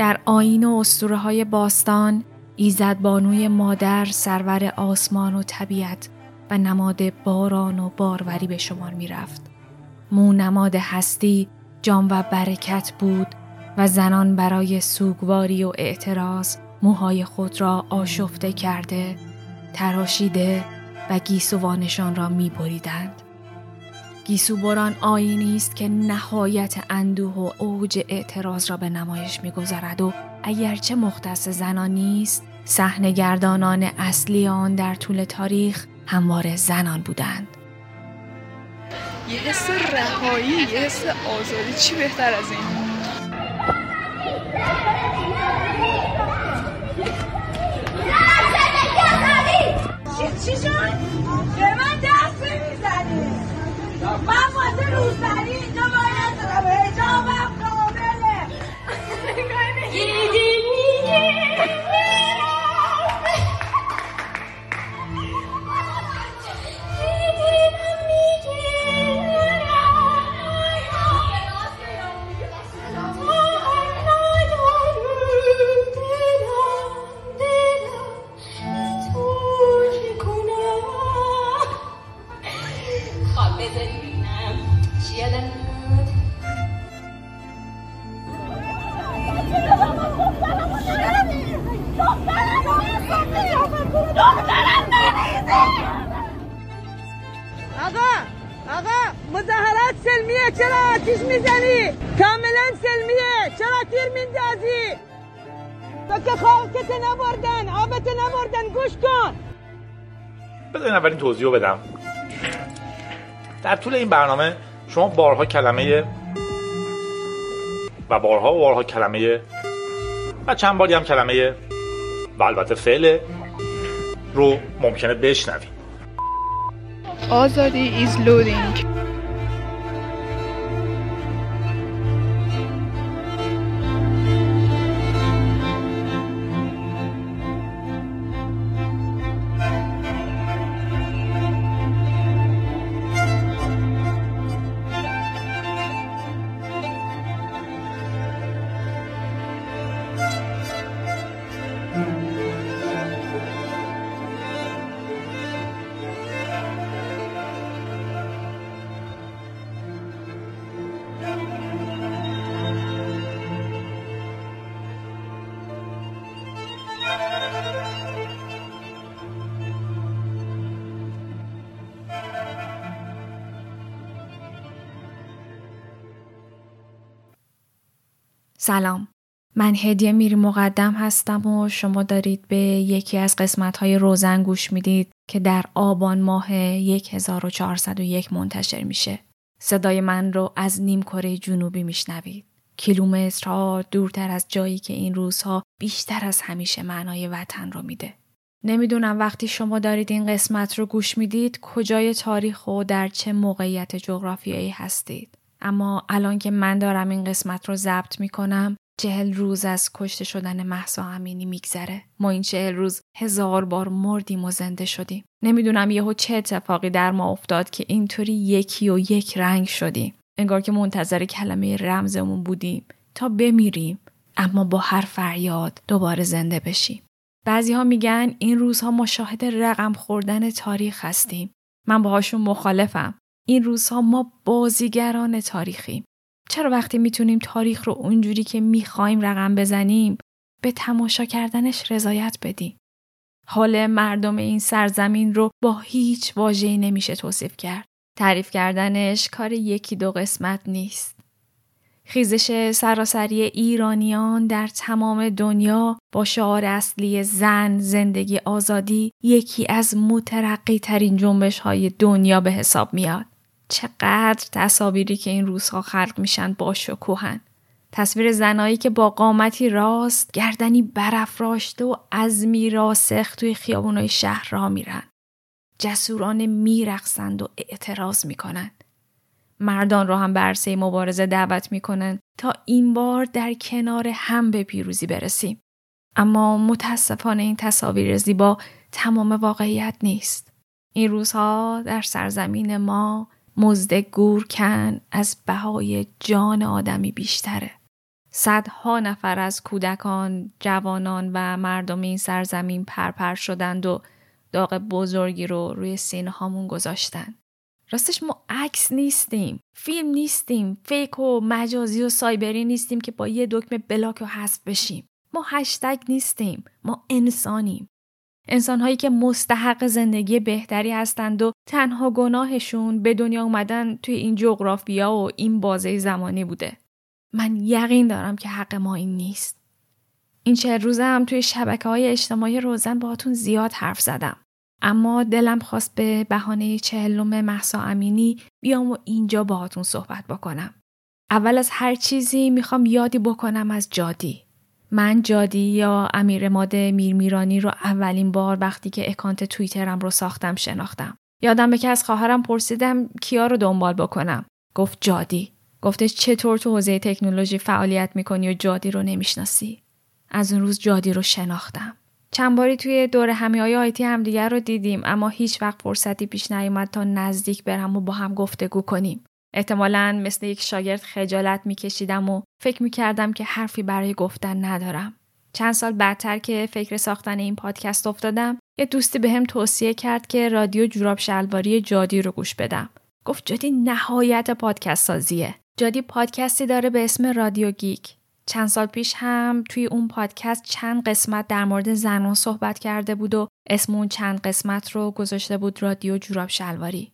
در آین و اسطوره های باستان ایزد بانوی مادر سرور آسمان و طبیعت و نماد باران و باروری به شمار می رفت. مو نماد هستی، جام و برکت بود و زنان برای سوگواری و اعتراض موهای خود را آشفته کرده، تراشیده و گیسوانشان را می بریدند. گیسوبران آینی است که نهایت اندوه و اوج اعتراض را به نمایش می‌گذارد. و اگرچه مختص زنان نیست گردانان اصلی آن در طول تاریخ همواره زنان بودند. یه حس رهایی یه حس آزادی. چی بهتر از این؟ چی شد؟ به من دست می‌زنی من واسه روزبری اینجا باید دارم. هجابم کامله گیدی اولین توضیح بدم. در طول این برنامه شما بارها کلمه و بارها و بارها کلمه و چند باری هم کلمه و البته فعل رو ممکنه بشنوید. آزادی is loading سلام من هدیه میری مقدم هستم و شما دارید به یکی از قسمت های روزن گوش می‌دید که در آبان ماه 1401 منتشر میشه. صدای من رو از نیم کره جنوبی میشنوید. کیلومترها دورتر از جایی که این روزها بیشتر از همیشه معنای وطن رو میده. نمی‌دونم وقتی شما دارید این قسمت رو گوش می‌دید کجای تاریخ و در چه موقعیت جغرافیایی هستید. اما الان که من دارم این قسمت رو ضبط می‌کنم چهل روز از کشته شدن محسا امینی میگذره. ما این چهل روز هزار بار مردیم و زنده شدیم. نمی‌دونم یهو چه اتفاقی در ما افتاد که اینطوری یکی و یک رنگ شدیم. انگار که منتظر کلمه رمزمون بودیم تا بمیریم اما با هر فریاد دوباره زنده بشیم. بعضی ها میگن این روزها مشاهد رقم خوردن تاریخ هستیم. من باهاشون مخالفم. این روزها ما بازیگران تاریخیم. چرا وقتی می‌تونیم تاریخ رو اونجوری که می‌خوایم رقم بزنیم به تماشا کردنش رضایت بدیم؟ حال مردم این سرزمین رو با هیچ واژه‌ای نمیشه توصیف کرد. تعریف کردنش کار یکی دو قسمت نیست. خیزش سراسری ایرانیان در تمام دنیا با شعار اصلی زن، زندگی، آزادی یکی از مترقی ترین جنبش های دنیا به حساب میاد. چقدر تصاویری که این روزها خلق میشن با شکوهن. تصویر زنایی که با قامتی راست گردنی برافراشته و عزمی راسخ توی خیابونای شهر را میرن. جسورانه میرقصند و اعتراض می‌کنند. مردان را هم برسه مبارزه دعوت می‌کنن تا این بار در کنار هم به پیروزی برسیم. اما متاسفانه این تصاویر زیبا تمام واقعیت نیست. این روزها در سرزمین ما مزد گورکن از بهای جان آدمی بیشتره. صدها نفر از کودکان، جوانان و مردم این سرزمین پرپر شدند و داغ بزرگی رو روی سینه هامون گذاشتن. راستش ما عکس نیستیم، فیلم نیستیم، فیک و مجازی و سایبری نیستیم که با یه دکمه بلاک و حذف بشیم. ما هشتگ نیستیم، ما انسانیم. انسانهایی که مستحق زندگی بهتری هستند و تنها گناهشون به دنیا اومدن توی این جغرافیا و این بازه زمانی بوده. من یقین دارم که حق ما این نیست. این چه روزه هم توی شبکه های اجتماعی روزن باهاتون زیاد حرف زدم. اما دلم خواست به بهانه چهلم محسا امینی بیام و اینجا باهاتون صحبت بکنم. اول از هر چیزی می‌خوام یادی بکنم از جادی. من جادی یا امیر ماده میرمیرانی رو اولین بار وقتی که اکانت توییترم رو ساختم شناختم. یادم که از خواهرم پرسیدم کیا رو دنبال بکنم. گفت جادی. گفتش چطور تو حوزه تکنولوژی فعالیت می‌کنی و جادی رو نمی‌شناسی؟ از اون روز جادی رو شناختم. چند باری توی دور همی های آیتی همدیگر رو دیدیم اما هیچ وقت فرصتی پیش نیومد تا نزدیک برم و با هم گفتگو کنیم. احتمالا مثل یک شاگرد خجالت میکشیدم و فکر می‌کردم که حرفی برای گفتن ندارم. چند سال بعدتر که فکر ساختن این پادکست افتادم یه دوستی به هم توصیه کرد که رادیو جوراب شلواری جادی رو گوش بدم. گفت جادی نهایت پادکست سازیه. جادی پادکستی داره به اسم رادیو گیک. چند سال پیش هم توی اون پادکست چند قسمت در مورد زنان صحبت کرده بود و اسم اون چند قسمت رو گذاشته بود رادیو جوراب شلواری.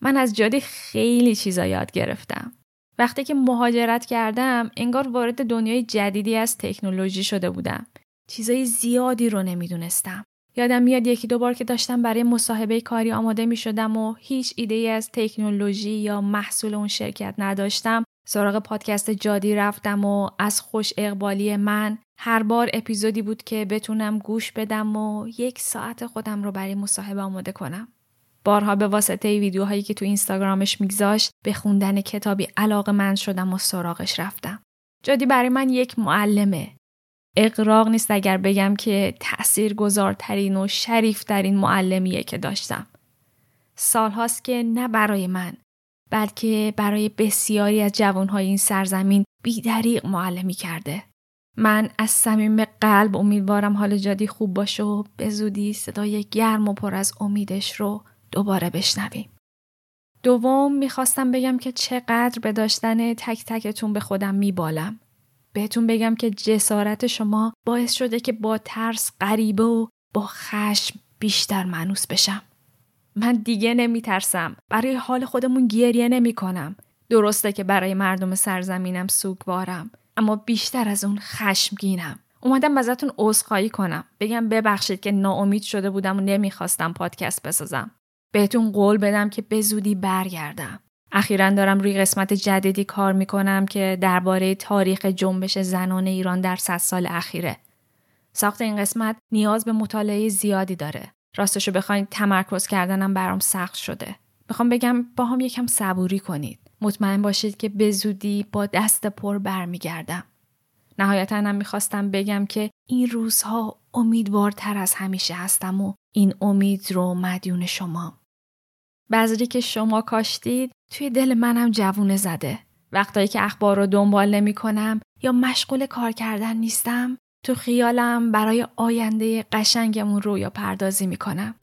من از جادی خیلی چیزا یاد گرفتم. وقتی که مهاجرت کردم انگار وارد دنیای جدیدی از تکنولوژی شده بودم. چیزای زیادی رو نمی‌دونستم. یادم میاد یکی دو بار که داشتم برای مصاحبه کاری آماده می شدم و هیچ ایده ای از تکنولوژی یا محصول اون شرکت نداشتم سراغ پادکست جادی رفتم و از خوش اقبالی من هر بار اپیزودی بود که بتونم گوش بدم و یک ساعت خودم رو برای مصاحبه آماده کنم. بارها به واسطه ویدیوهایی که تو اینستاگرامش میگذاشت به خوندن کتابی علاقه من شدم و سراغش رفتم. جادی برای من یک معلمه. اقراق نیست اگر بگم که تأثیر گذارترین و شریفترین معلمیه که داشتم. سالهاست که نه برای من بلکه برای بسیاری از جوانهای این سرزمین بیدریق معلمی کرده. من از صمیم قلب امیدوارم حال جادی خوب باشه و به زودی صدای گرم و پر از امیدش رو دوباره بشنویم. دوم می‌خواستم بگم که چقدر به داشتن تک تکتون به خودم میبالم. بهتون بگم که جسارت شما باعث شده که با ترس غریبه و با خشم بیشتر منوس بشم. من دیگه نمیترسم. برای حال خودمون گریه نمی کنم. درسته که برای مردم سرزمینم سوگوارم. اما بیشتر از اون خشمگینم. اومدم ازتون عذرخواهی کنم. بگم ببخشید که ناامید شده بودم و نمی‌خواستم پادکست بسازم. بهتون قول بدم که به زودی برگردم. اخیرا دارم روی قسمت جدیدی کار می‌کنم که درباره تاریخ جنبش زنان ایران در صد سال اخیره. ساخت این قسمت نیاز به مطالعه زیادی داره. راستشو بخواین تمرکز کردنم برام سخت شده. می‌خوام بگم با هم یکم صبوری کنید. مطمئن باشید که به زودی با دست پر برمیگردم. نهایتا هم می‌خواستم بگم که این روزها امیدوارتر از همیشه هستم و این امید رو مدیون شما. بذری که شما کاشتید توی دل منم جوونه زده. وقتایی که اخبار رو دنبال نمی کنم یا مشغول کار کردن نیستم تو خیالم برای آینده قشنگمون رویا پردازی می کنم.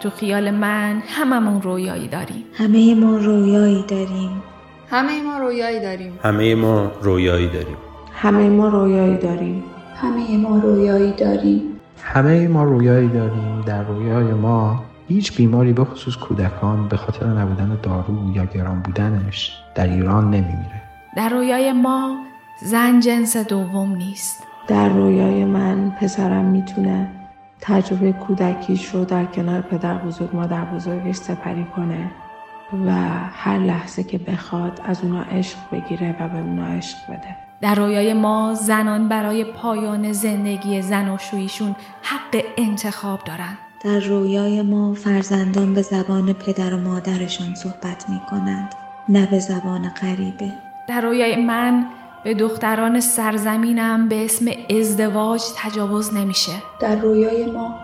تو خیال من هممون رویایی داریم. همه ما رویایی داریم. همه ما رویایی داریم. همه ما رویایی داریم. همه ما رویایی داریم. همه ما رویایی داریم. همه ما رویایی داریم در رویای ما. هیچ بیماری به خصوص کودکان به خاطر نبودن دارو یا گران بودنش در ایران نمیمیره. در رویای ما زن جنس دوم نیست. در رویای من پسرم می‌تونه تجربه کودکیش رو در کنار پدر بزرگ مادر بزرگش سپری کنه و هر لحظه که بخواد از اونا عشق بگیره و به اونا عشق بده. در رویای ما زنان برای پایان زندگی زن و شویشون حق انتخاب دارن. در رویای ما فرزندان به زبان پدر و مادرشان صحبت می کنند نه به زبان غریبه. در رویای من به دختران سرزمینم به اسم ازدواج تجاوز نمیشه. در رویای ما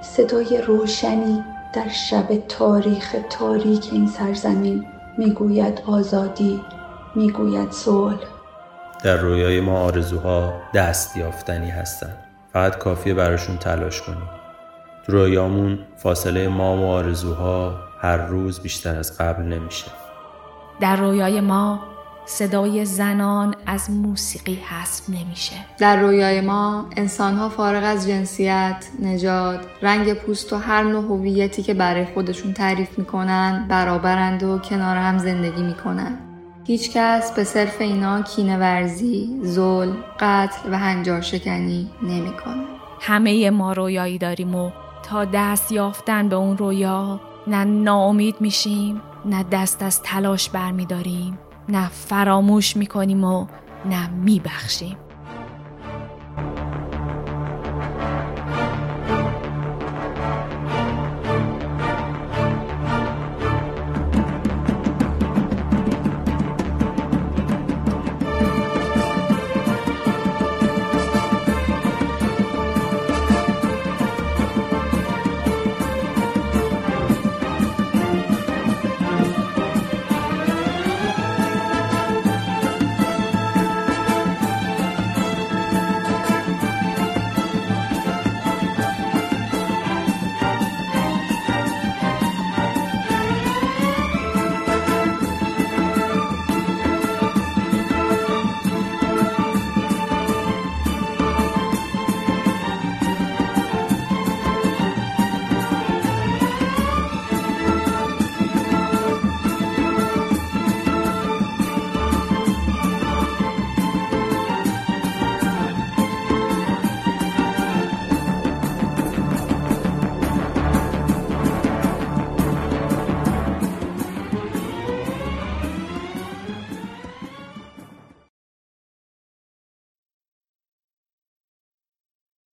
صدای روشنی در شب تاریخ تاریک این سرزمین می‌گوید آزادی می‌گوید صلح. در رویای ما آرزوها دست یافتنی هستن فقط کافیه براشون تلاش کنیم. رویامون فاصله ما و آرزوها هر روز بیشتر از قبل نمیشه. در رویای ما صدای زنان از موسیقی حذف نمیشه. در رویای ما انسانها فارغ از جنسیت، نژاد، رنگ پوست و هر نوع هویتی که برای خودشون تعریف می‌کنن برابرند و کنار هم زندگی می‌کنن. هیچ کس به صرف اینا کینه ورزی، ظلم، قتل و هنجار شکنی نمی‌کنه. همه ما رویایی داریم و تا دست یافتن به اون رویا نه ناامید میشیم نه دست از تلاش برمیداریم نه فراموش می‌کنیم و نه میبخشیم.